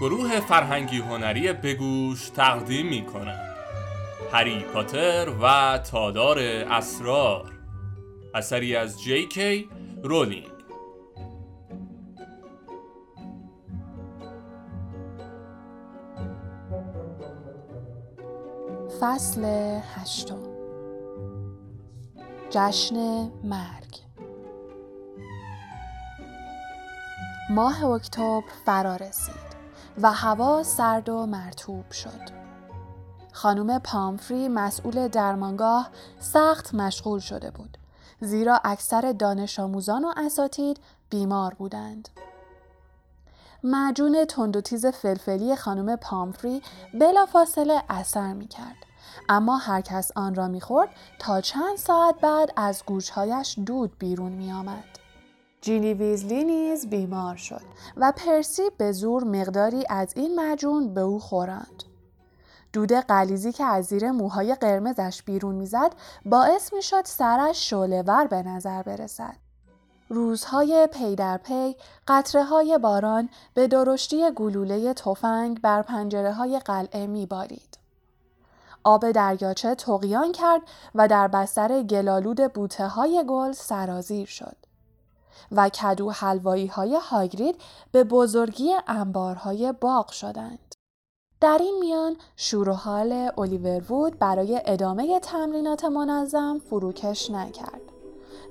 گروه فرهنگی هنری بگوش تقدیم می کند هری پاتر و تادار اسرار. اثری از جی کی رولینگ. فصل هشتم. جشن مرگ. ماه اکتبر فرا رسید و هوا سرد و مرتوب شد. خانم پامفری مسئول درمانگاه سخت مشغول شده بود زیرا اکثر دانش آموزان و اساتید بیمار بودند. معجون تند و تیز فلفلی خانم پامفری بلافاصله اثر می کرد. اما هر کس آن را می‌خورد تا چند ساعت بعد از گوشهایش دود بیرون می آمد. جینی ویزلی نیز بیمار شد و پرسی به زور مقداری از این مجون به او خوراند. دود قلیزی که از زیر موهای قرمزش بیرون می‌زد باعث می‌شد سرش شعلهور به نظر برسد. روزهای پی در پی قطره های باران به درشتی گلوله تفنگ بر پنجره های قلعه می بارید. آب دریاچه تقیان کرد و در بستر گلالود بوته های گل سرازیر شد. و کدو حلوایی های هاگرید به بزرگی انبارهای باغ شدند. در این میان شور و حال وود برای ادامه تمرینات منظم فروکش نکرد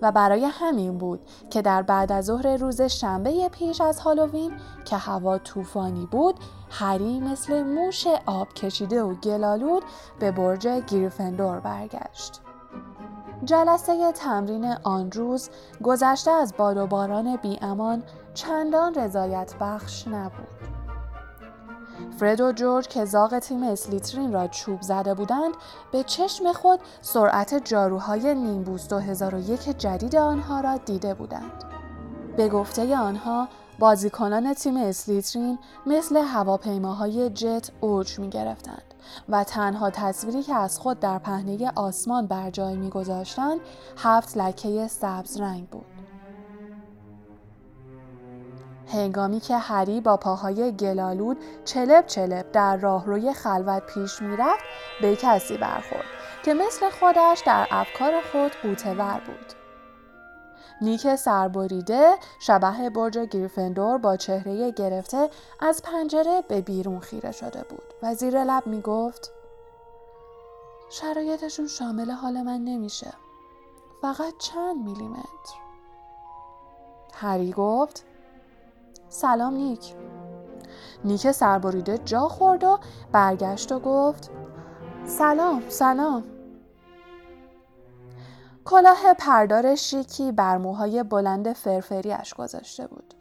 و برای همین بود که در بعد از ظهر روز شنبه پیش از هالووین که هوا طوفانی بود هری مثل موش آب کشیده و گلالود به برج گریفندور برگشت. جلسه تمرین آن روز گذشته از باد و باران امان چندان رضایت بخش نبود. فرد و جورج که زاغ تیم اسلیترین را چوب زده بودند به چشم خود سرعت جاروهای نیمبوست 2001 جدید آنها را دیده بودند. به گفته آنها بازیکنان تیم اسلیترین مثل هواپیماهای جت اوج می گرفتند. و تنها تصویری که از خود در پهنه آسمان بر جای میگذاشتند هفت لکه سبز رنگ بود. هنگامی که هری با پاهای گلالود چلب چلب در راهروی خلوت پیش می‌رفت به کسی برخورد که مثل خودش در افکار خود قوتور بود. نیک سربریده شبه برج گریفندور با چهره گرفته از پنجره به بیرون خیره شده بود و زیر لب می گفت شرایطشون شامل حال من نمیشه. فقط چند میلیمتر. هری گفت سلام نیک. نیک سربریده جا خورد و برگشت و گفت سلام سلام. کلاه پردار شیکی بر موهای بلند فرفریش گذاشته بود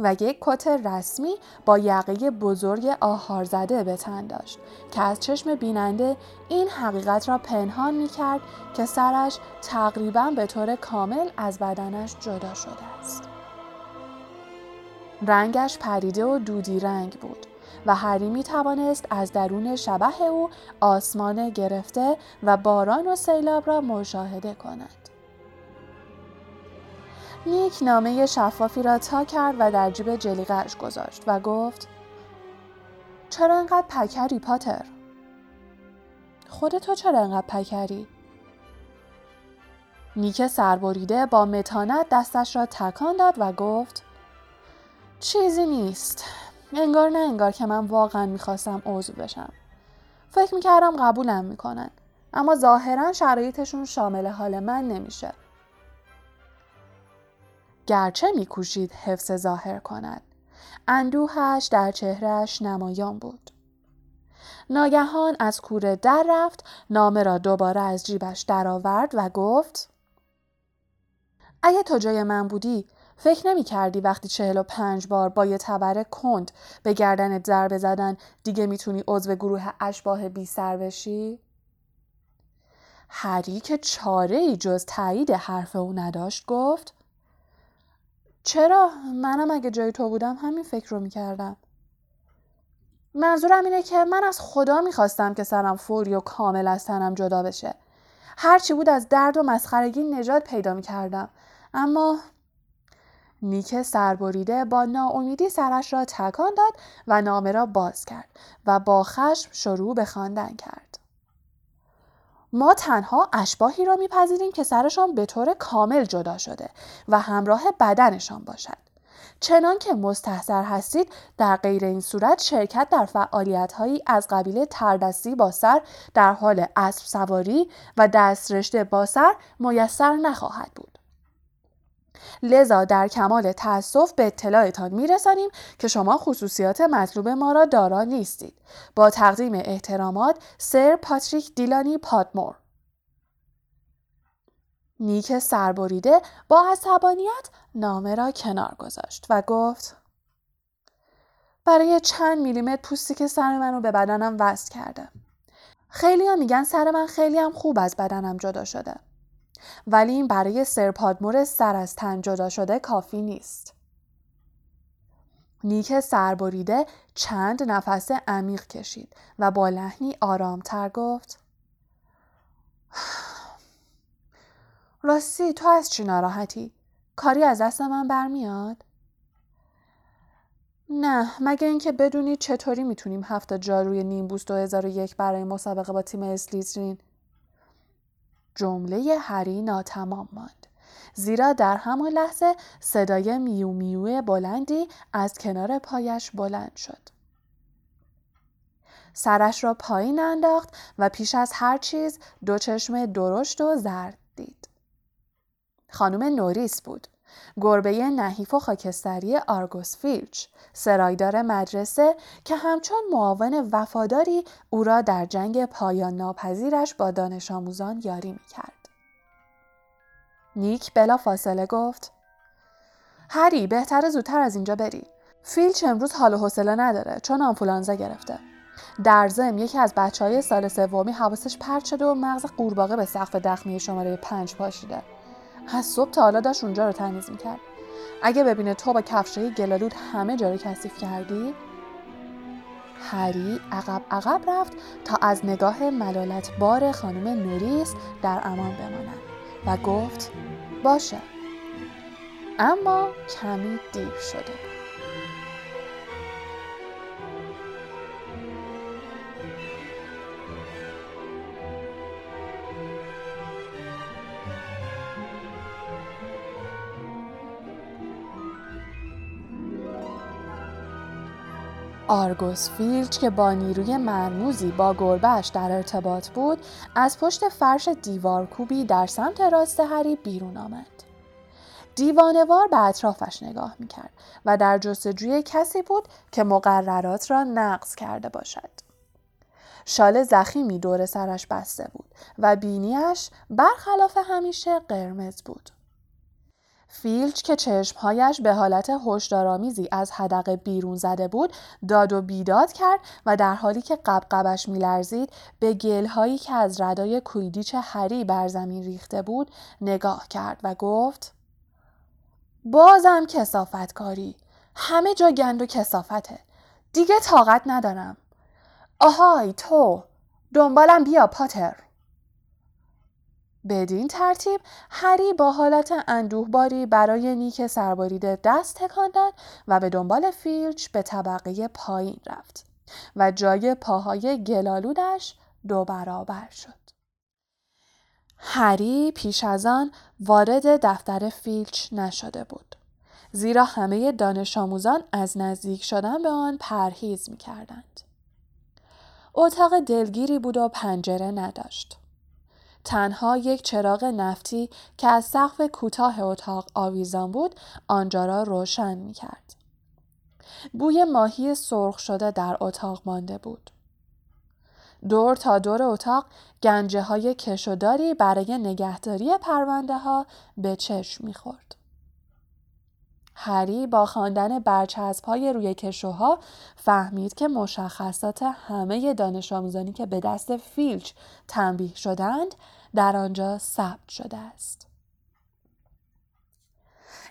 و یک کت رسمی با یقه بزرگ آهار زده به تن داشت که از چشم بیننده این حقیقت را پنهان می کرد که سرش تقریبا به طور کامل از بدنش جدا شده است. رنگش پریده و دودی رنگ بود و هری می توانست از درون شبه او آسمان گرفته و باران و سیلاب را مشاهده کند. نیک نامه شفافی را تا کرد و در جیب جلیقش گذاشت و گفت چرا انقدر پکری پاتر؟ خودتو چرا انقدر پکری؟ نیک سربریده با متانت دستش را تکان داد و گفت چیزی نیست انگار نه انگار که من واقعا می‌خواستم عضو بشم. فکر می‌کردم قبولم می‌کنن اما ظاهرا شرایطشون شامل حال من نمیشه. گرچه میکوشید حفظ ظاهر کند. اندوهش در چهرهش نمایان بود. ناگهان از کوره در رفت نامه را دوباره از جیبش درآورد و گفت اگه تو جای من بودی فکر نمی کردی وقتی چهل و پنج بار با یه تبر کند به گردن ضربه زدن دیگه می‌تونی عضو گروه اشباه بی سر بشی؟ هری که چاره ای جز تایید حرف او نداشت گفت چرا؟ منم اگه جای تو بودم همین فکر رو می‌کردم. منظورم اینه که من از خدا می‌خواستم که سرم فوری و کامل از تنم جدا بشه. هرچی بود از درد و مسخرگی نجات پیدا می‌کردم. اما نیک سربریده با ناامیدی سرش را تکان داد و نامه را باز کرد و با خشم شروع به خواندن کرد. ما تنها اشباهی را میپذیریم که سرشان به طور کامل جدا شده و همراه بدنشان باشد. چنان که مستحضر هستید در غیر این صورت شرکت در فعالیت هایی از قبیل تردستی با سر در حال اسب سواری و دسترشته با سر میسر نخواهد بود. لذا در کمال تأسف به اطلاعتان میرسانیم که شما خصوصیات مطلوب ما را دارا نیستید. با تقدیم احترامات سر پاتریک دیلانی پادمور نیک سربریده با عصبانیت نامه را کنار گذاشت و گفت برای چند میلیمتر پوستی که سر منو به بدنم وصل کرده. خیلی هم میگن سر من خیلی هم خوب از بدنم جدا شده. ولی این برای سرپادمور سر از تن جدا شده کافی نیست. نیک سربریده چند نفس عمیق کشید و با لحنی آرامتر گفت راستی تو از چی ناراحتی؟ کاری از دست من برمیاد؟ نه مگه اینکه بدونی چطوری می‌تونیم هفته جاروی نیمبوس 2001 برای مسابقه با تیم اسلیترین جمله هری ناتمام ماند. زیرا در همان لحظه صدای میو میو بلندی از کنار پایش بلند شد. سرش را پایین انداخت و پیش از هر چیز دو چشم درشت و زرد دید. خانم نوریس بود. گربه نحیف و خاکستری آرگوس فیلچ سرایدار مدرسه که همچون معاون وفاداری او را در جنگ پایان ناپذیرش با دانش آموزان یاری می کرد. نیک بلا فاصله گفت هری بهتر زودتر از اینجا بری. فیلچ امروز حال و حوصله نداره چون آنفولانزا گرفته. در ضمن یکی از بچه های سال سومی حواسش پرت شده و مغز قورباغه به سقف دخمی شماره پنج پاشیده. از صبح تا حالا داشت اونجا رو تمیز می‌کرد. اگه ببینه تو با کفشای گلالود همه جا رو کثیف کردی؟ هری عقب عقب رفت تا از نگاه ملالت بار خانم نوریس در امان بماند و گفت باشه. اما کمی دیر شده آرگوس فیلچ که با نیروی مرموزی با گربهش در ارتباط بود از پشت فرش دیوارکوبی در سمت راست هری بیرون آمد. دیوانوار به اطرافش نگاه می‌کرد و در جستجوی کسی بود که مقررات را نقض کرده باشد. شال زخیمی دور سرش بسته بود و بینیش برخلاف همیشه قرمز بود. فیلچ که چشمهایش به حالت هشدارآمیزی از حدقه بیرون زده بود داد و بیداد کرد و در حالی که قبقبش میلرزید به گلهایی که از ردای کویدیچ هری بر زمین ریخته بود نگاه کرد و گفت بازم کسافت کاری همه جا گند و کسافته دیگه طاقت ندارم. آهای تو. دنبالم بیا پاتر. بدین ترتیب هری با حالت اندوهباری برای نیک سربریده دست تکان داد و به دنبال فیلچ به طبقه پایین رفت و جای پاهای گلالودش دو برابر شد. هری پیش از آن وارد دفتر فیلچ نشده بود. زیرا همه دانش آموزان از نزدیک شدن به آن پرهیز می کردند. اتاق دلگیری بود و پنجره نداشت. تنها یک چراغ نفتی که از سقف کوتاه اتاق آویزان بود آنجا را روشن می کرد. بوی ماهی سرخ شده در اتاق مانده بود. دور تا دور اتاق گنجه های کشوداری برای نگهداری پرونده ها به چشم می‌خورد. هری با خواندن برچسب های روی کشوها فهمید که مشخصات همه دانش آموزانی که به دست فیلچ تنبیه شدند در آنجا ثبت شده است.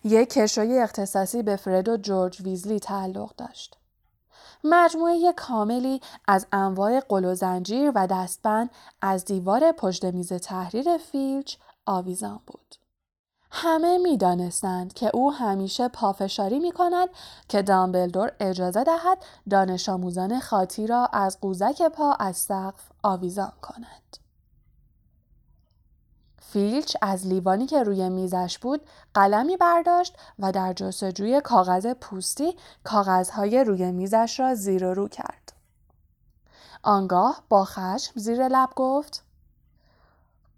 یک کشوی اختصاصی به فرد و جورج ویزلی تعلق داشت. مجموعه کاملی از انواع قل و زنجیر و دستبند از دیوار پشت میز تحریر فیلچ آویزان بود. همه می دانستند که او همیشه پافشاری می کند که دامبلدور اجازه دهد دانش آموزان خاطی را از قوزک پا از سقف آویزان کند. فیلچ از لیوانی که روی میزش بود قلمی برداشت و در جستجوی کاغذ پوستی کاغذهای روی میزش را زیر و رو کرد. آنگاه با خشم زیر لب گفت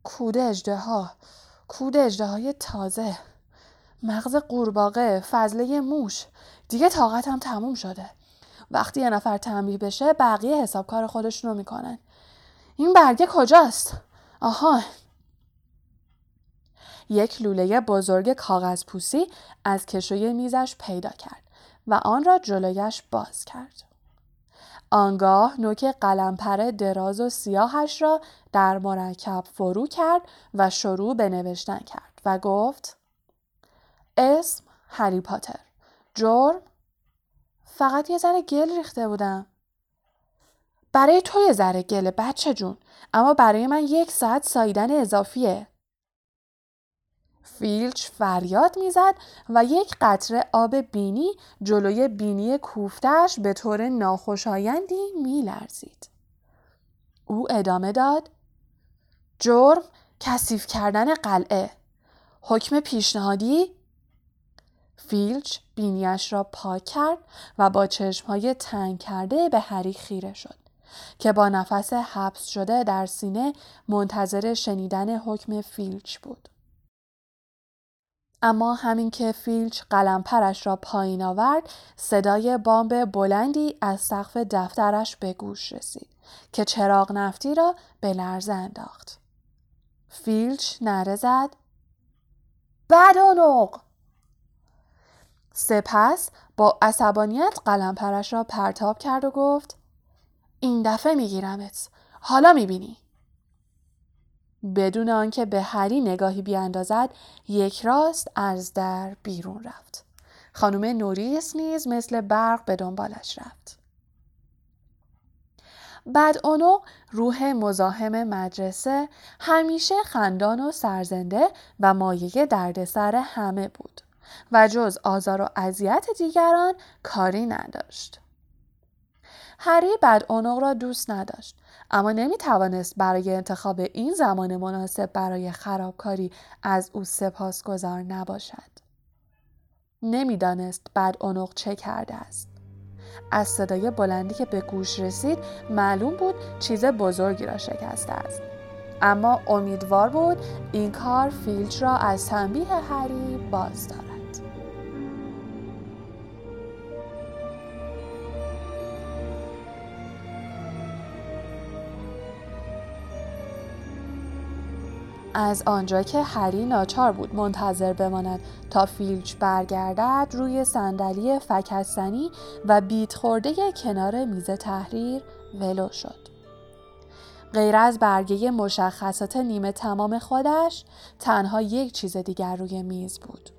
کود اجده ها کود اجده های تازه مغز قورباغه فضله موش دیگه طاقتم تموم شده. وقتی یه نفر تنبیه بشه بقیه حساب کار خودشون رو می‌کنن. این برگه کجاست؟ آها یک لوله بزرگ کاغذ پوسی از کشوی میزش پیدا کرد و آن را جلویش باز کرد. آنگاه نوک قلمپر دراز و سیاهش را در مرکب فرو کرد و شروع به نوشتن کرد و گفت اسم هری پاتر. جرم؟ فقط یه ذره گل ریخته بودم. برای تو یه ذره گله بچه جون. اما برای من یک ساعت ساییدن اضافیه. فیلچ فریاد می‌زد و یک قطره آب بینی جلوی بینی کوفتش به طور ناخوشایندی میلرزید. او ادامه داد جرم کثیف کردن قلعه حکم پیشنهادی فیلچ بینیش را پاک کرد و با چشمهای تنگ کرده به هری خیره شد که با نفس حبس شده در سینه منتظر شنیدن حکم فیلچ بود. اما همین که فیلچ قلم پرش را پایین آورد صدای بامب بلندی از سقف دفترش به گوش رسید که چراغ نفتی را به لرزه انداخت. فیلچ نره زد. بدانوق سپس با عصبانیت قلم پرش را پرتاب کرد و گفت این دفعه میگیرمت. حالا می‌بینی. بدون آنکه به هری نگاهی بیاندازد یک راست از در بیرون رفت. خانم نوریس نیز مثل برق به دنبالش رفت. بعد اونو روح مزاحم مدرسه همیشه خندان و سرزنده و مایه دردسر همه بود و جز آزار و اذیت دیگران کاری نداشت. هری بعد اونو را دوست نداشت. اما نمی توانست برای انتخاب این زمان مناسب برای خرابکاری از او سپاسگزار نباشد. نمی‌دانست بعد اونق چه کرده است. از صدای بلندی که به گوش رسید معلوم بود چیز بزرگی را شکسته است. اما امیدوار بود این کار فیلچ را از تنبیه هری باز دارد. از آنجا که هری ناچار بود منتظر بماند تا فیلچ برگردد روی صندلی فکستنی و بیت خورده کنار میز تحریر ولو شد. غیر از برگه مشخصات نیمه تمام خودش تنها یک چیز دیگر روی میز بود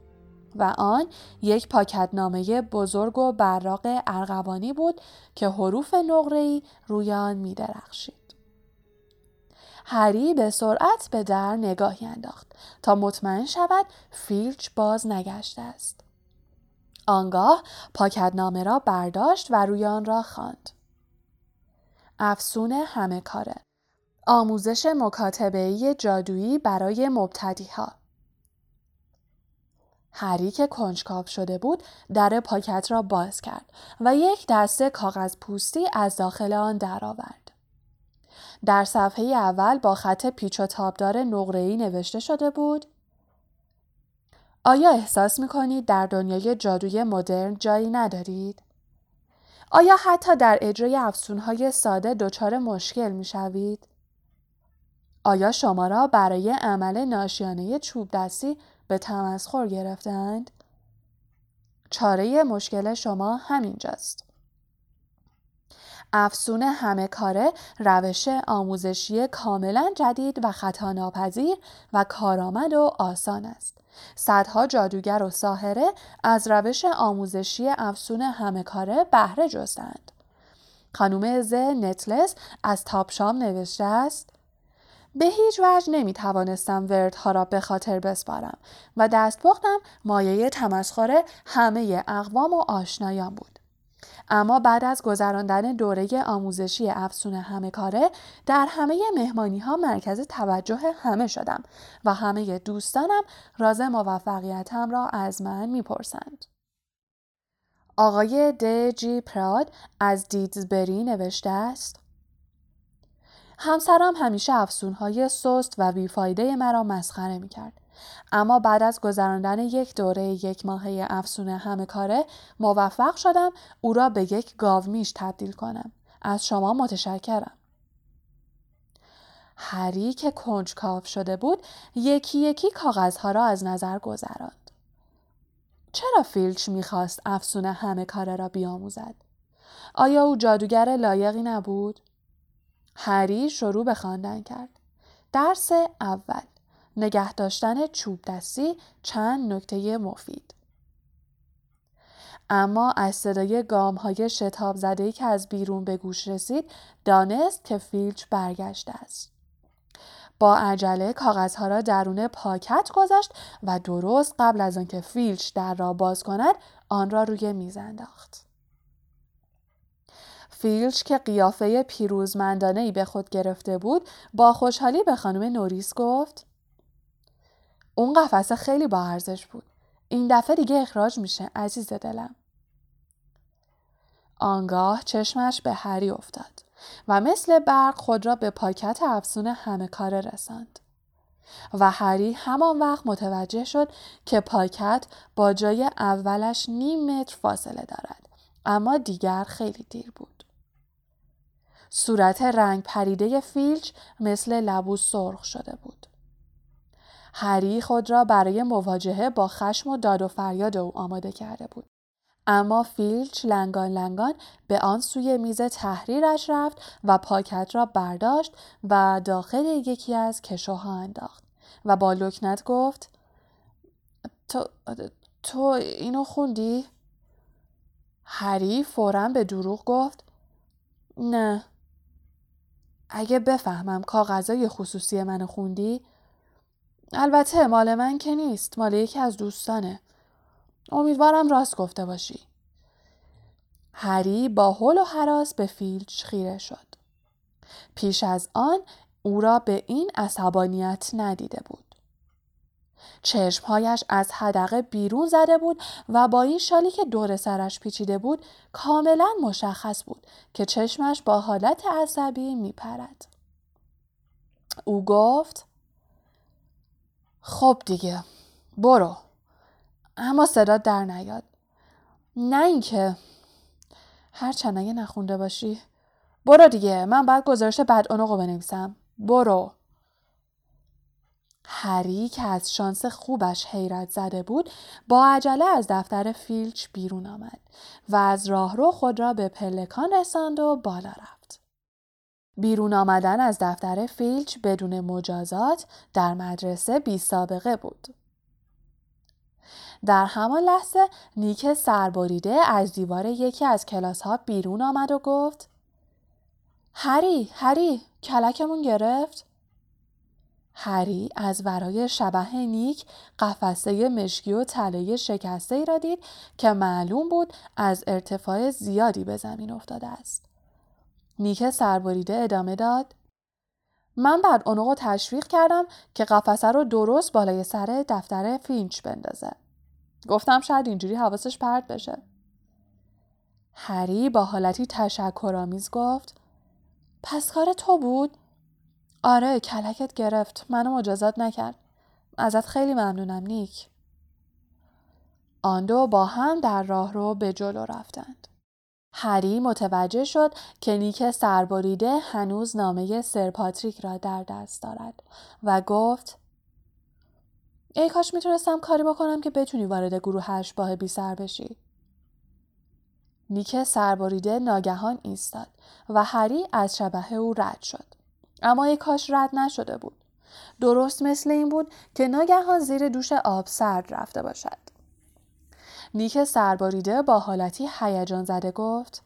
و آن یک پاکتنامه بزرگ و براق ارغوانی بود که حروف نقره‌ای روی آن می درخشید. هری به سرعت به در نگاهی انداخت تا مطمئن شود فیلچ باز نگشته است. آنگاه پاکتنامه را برداشت و روی آن را خواند. افسون همه کاره آموزش مکاتبه‌ای جادویی برای مبتدیها هری که کنجکاو شده بود در پاکت را باز کرد و یک دسته کاغذ پوستی از داخل آن درآورد. در صفحه اول با خط پیچ و تابدار نقره‌ای نوشته شده بود آیا احساس می کنید در دنیای جادوی مدرن جایی ندارید؟ آیا حتی در اجرای افسونهای ساده دچار مشکل می شوید؟ آیا شما را برای عمل ناشیانه چوب دستی به تمسخر گرفتند؟ چاره مشکل شما همینجاست. افسون همه کاره روش آموزشی کاملا جدید و خطا ناپذیر و کارآمد و آسان است. صدها جادوگر و ساهره از روش آموزشی افسون همه کاره بهره جستند. خانوم ز نتلس از تاپشام نوشته است به هیچ وجه نمی توانستم وردها را به خاطر بسپارم و دستپختم مایه تمسخر همه اقوام و آشنایان بود. اما بعد از گذراندن دوره آموزشی افسون همه کاره در همه مهمانی ها مرکز توجه همه شدم و همه دوستانم راز موفقیتم را از من می‌پرسند. آقای د جی پراد از دیدزبری نوشته است همسرم همیشه افسونهای سست و بیفایده مرا مسخره می‌کرد. اما بعد از گذراندن یک دوره یک ماهه افسون همه کاره موفق شدم او را به یک گاومیش تبدیل کنم. از شما متشکرم. هری که کنجکاو شده بود یکی یکی کاغذها را از نظر گذراند. چرا فیلچ می‌خواست افسون همه کاره را بیاموزد؟ آیا او جادوگر لایقی نبود؟ هری شروع به خواندن کرد. درس اول نگه داشتن چوب دستی چند نکته مفید. اما از صدای گام های شتاب زده که از بیرون به گوش رسید دانست که فیلچ برگشته است. با عجله کاغذها را درون پاکت گذاشت و درست قبل از آنکه فیلچ در را باز کند آن را روی میز انداخت. فیلچ که قیافه پیروزمندانه ای به خود گرفته بود با خوشحالی به خانم نوریس گفت اون قفسه خیلی با ارزش بود. این دفعه دیگه اخراج میشه عزیز دلم. آنگاه چشمش به هری افتاد و مثل برق خود را به پاکت افسون همه کار رساند. و هری همان وقت متوجه شد که پاکت با جای اولش نیم متر فاصله دارد اما دیگر خیلی دیر بود. صورت رنگ پریده فیلچ مثل لبو سرخ شده بود. هری خود را برای مواجهه با خشم و داد و فریاد او آماده کرده بود. اما فیلچ لنگان لنگان به آن سوی میز تحریرش رفت و پاکت را برداشت و داخل یکی از کشوها انداخت و با لکنت گفت تو, تو اینو خوندی؟ هری فورا به دروغ گفت نه اگه بفهمم کاغذای خصوصی منو خوندی البته مال من که نیست مال یکی از دوستانه. امیدوارم راست گفته باشی. هری با حل و حراس به فیلچ خیره شد. پیش از آن او را به این عصبانیت ندیده بود. چشمهایش از حدقه بیرون زده بود و با این شالی که دور سرش پیچیده بود کاملا مشخص بود که چشمش با حالت عصبی میپرد. او گفت خب دیگه برو. اما صدا در نیاد. نه اینکه. هرچند اگه نخونده باشی. برو دیگه من باید گزارش بد اونقو بنویسم. برو. هری که از شانس خوبش حیرت زده بود با عجله از دفتر فیلچ بیرون آمد و از راهرو خود را به پلکان رساند و بالا رفت. بیرون آمدن از دفتر فیلچ بدون مجازات در مدرسه بی سابقه بود. در همان لحظه نیک سربریده از دیوار یکی از کلاس ها بیرون آمد و گفت هری هری کلکمون گرفت هری از ورای شبه نیک قفسه مشکی و طلای شکسته ای را دید که معلوم بود از ارتفاع زیادی به زمین افتاده است. نیک سربریده ادامه داد. من بعد اونو تشویق کردم که قفسه رو درست بالای سر دفتر فینچ بندازه. گفتم شاید اینجوری حواسش پرت بشه. هری با حالتی تشکرآمیز گفت پس کار تو بود؟ آره کلکت گرفت منو مجازات نکرد ازت خیلی ممنونم نیک آن دو با هم در راه رو به جلو رفتند هری متوجه شد که نیک سربریده هنوز نامه سر پاتریک را در دست دارد و گفت ای کاش می‌تونستم کاری بکنم که بتونی وارد گروه اشباه بی سر بشی. نیک سربریده ناگهان ایستاد و هری از شبه او رد شد. اما یک کاش رد نشده بود. درست مثل این بود که ناگهان زیر دوش آب سرد رفته باشد. نیک سرباریده با حالتی هیجان زده گفت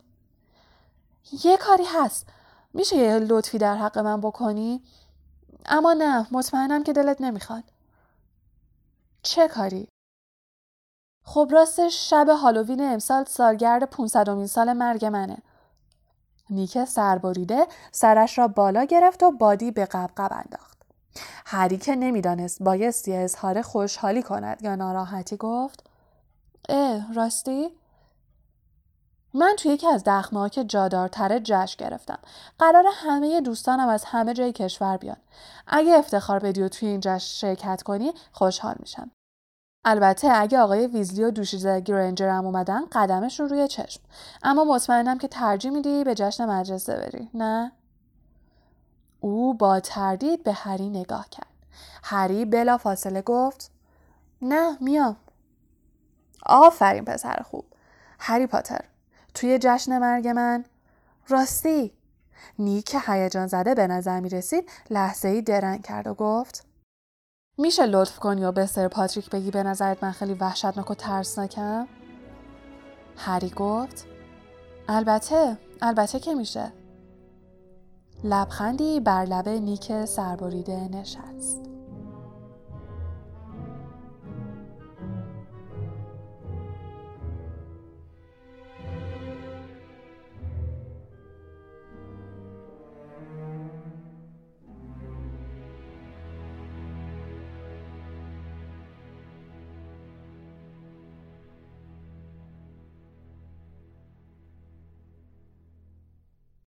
یه کاری هست. میشه یه لطفی در حق من بکنی؟ اما نه مطمئنم که دلت نمی‌خواد چه کاری خب راستش شب هالووین امسال سالگرد 500 سال مرگ منه نیک سربریده سرش را بالا گرفت و بادی به قبقب انداخت هری که نمی‌دانست بایستی اظهار خوشحالی کند یا ناراحتی گفت اه راستی من توی یکی از دخمه که جادارتره جشن گرفتم. قرار همه دوستانم از همه جای کشور بیان. اگه افتخار بدی و توی این جشن شرکت کنی خوشحال میشم. البته اگه آقای ویزلی و دوشیزه گرنجر هم اومدن قدمشون روی چشم. اما مطمئنم که ترجیح میدی به جشن مدرسه بری. نه؟ او با تردید به هری نگاه کرد. هری بلا فاصله گفت نه میام. آفرین پسر خوب. هری پاتر توی جشن مرگ من راستی نیک هیجان زده به نظر می رسید لحظه ای درنگ کرد و گفت میشه لطف کنی و به سر پاتریک بگی به نظرت من خیلی وحشتناک و ترسناکم؟ هری گفت البته البته که میشه لبخندی بر لبه نیک سربریده نشست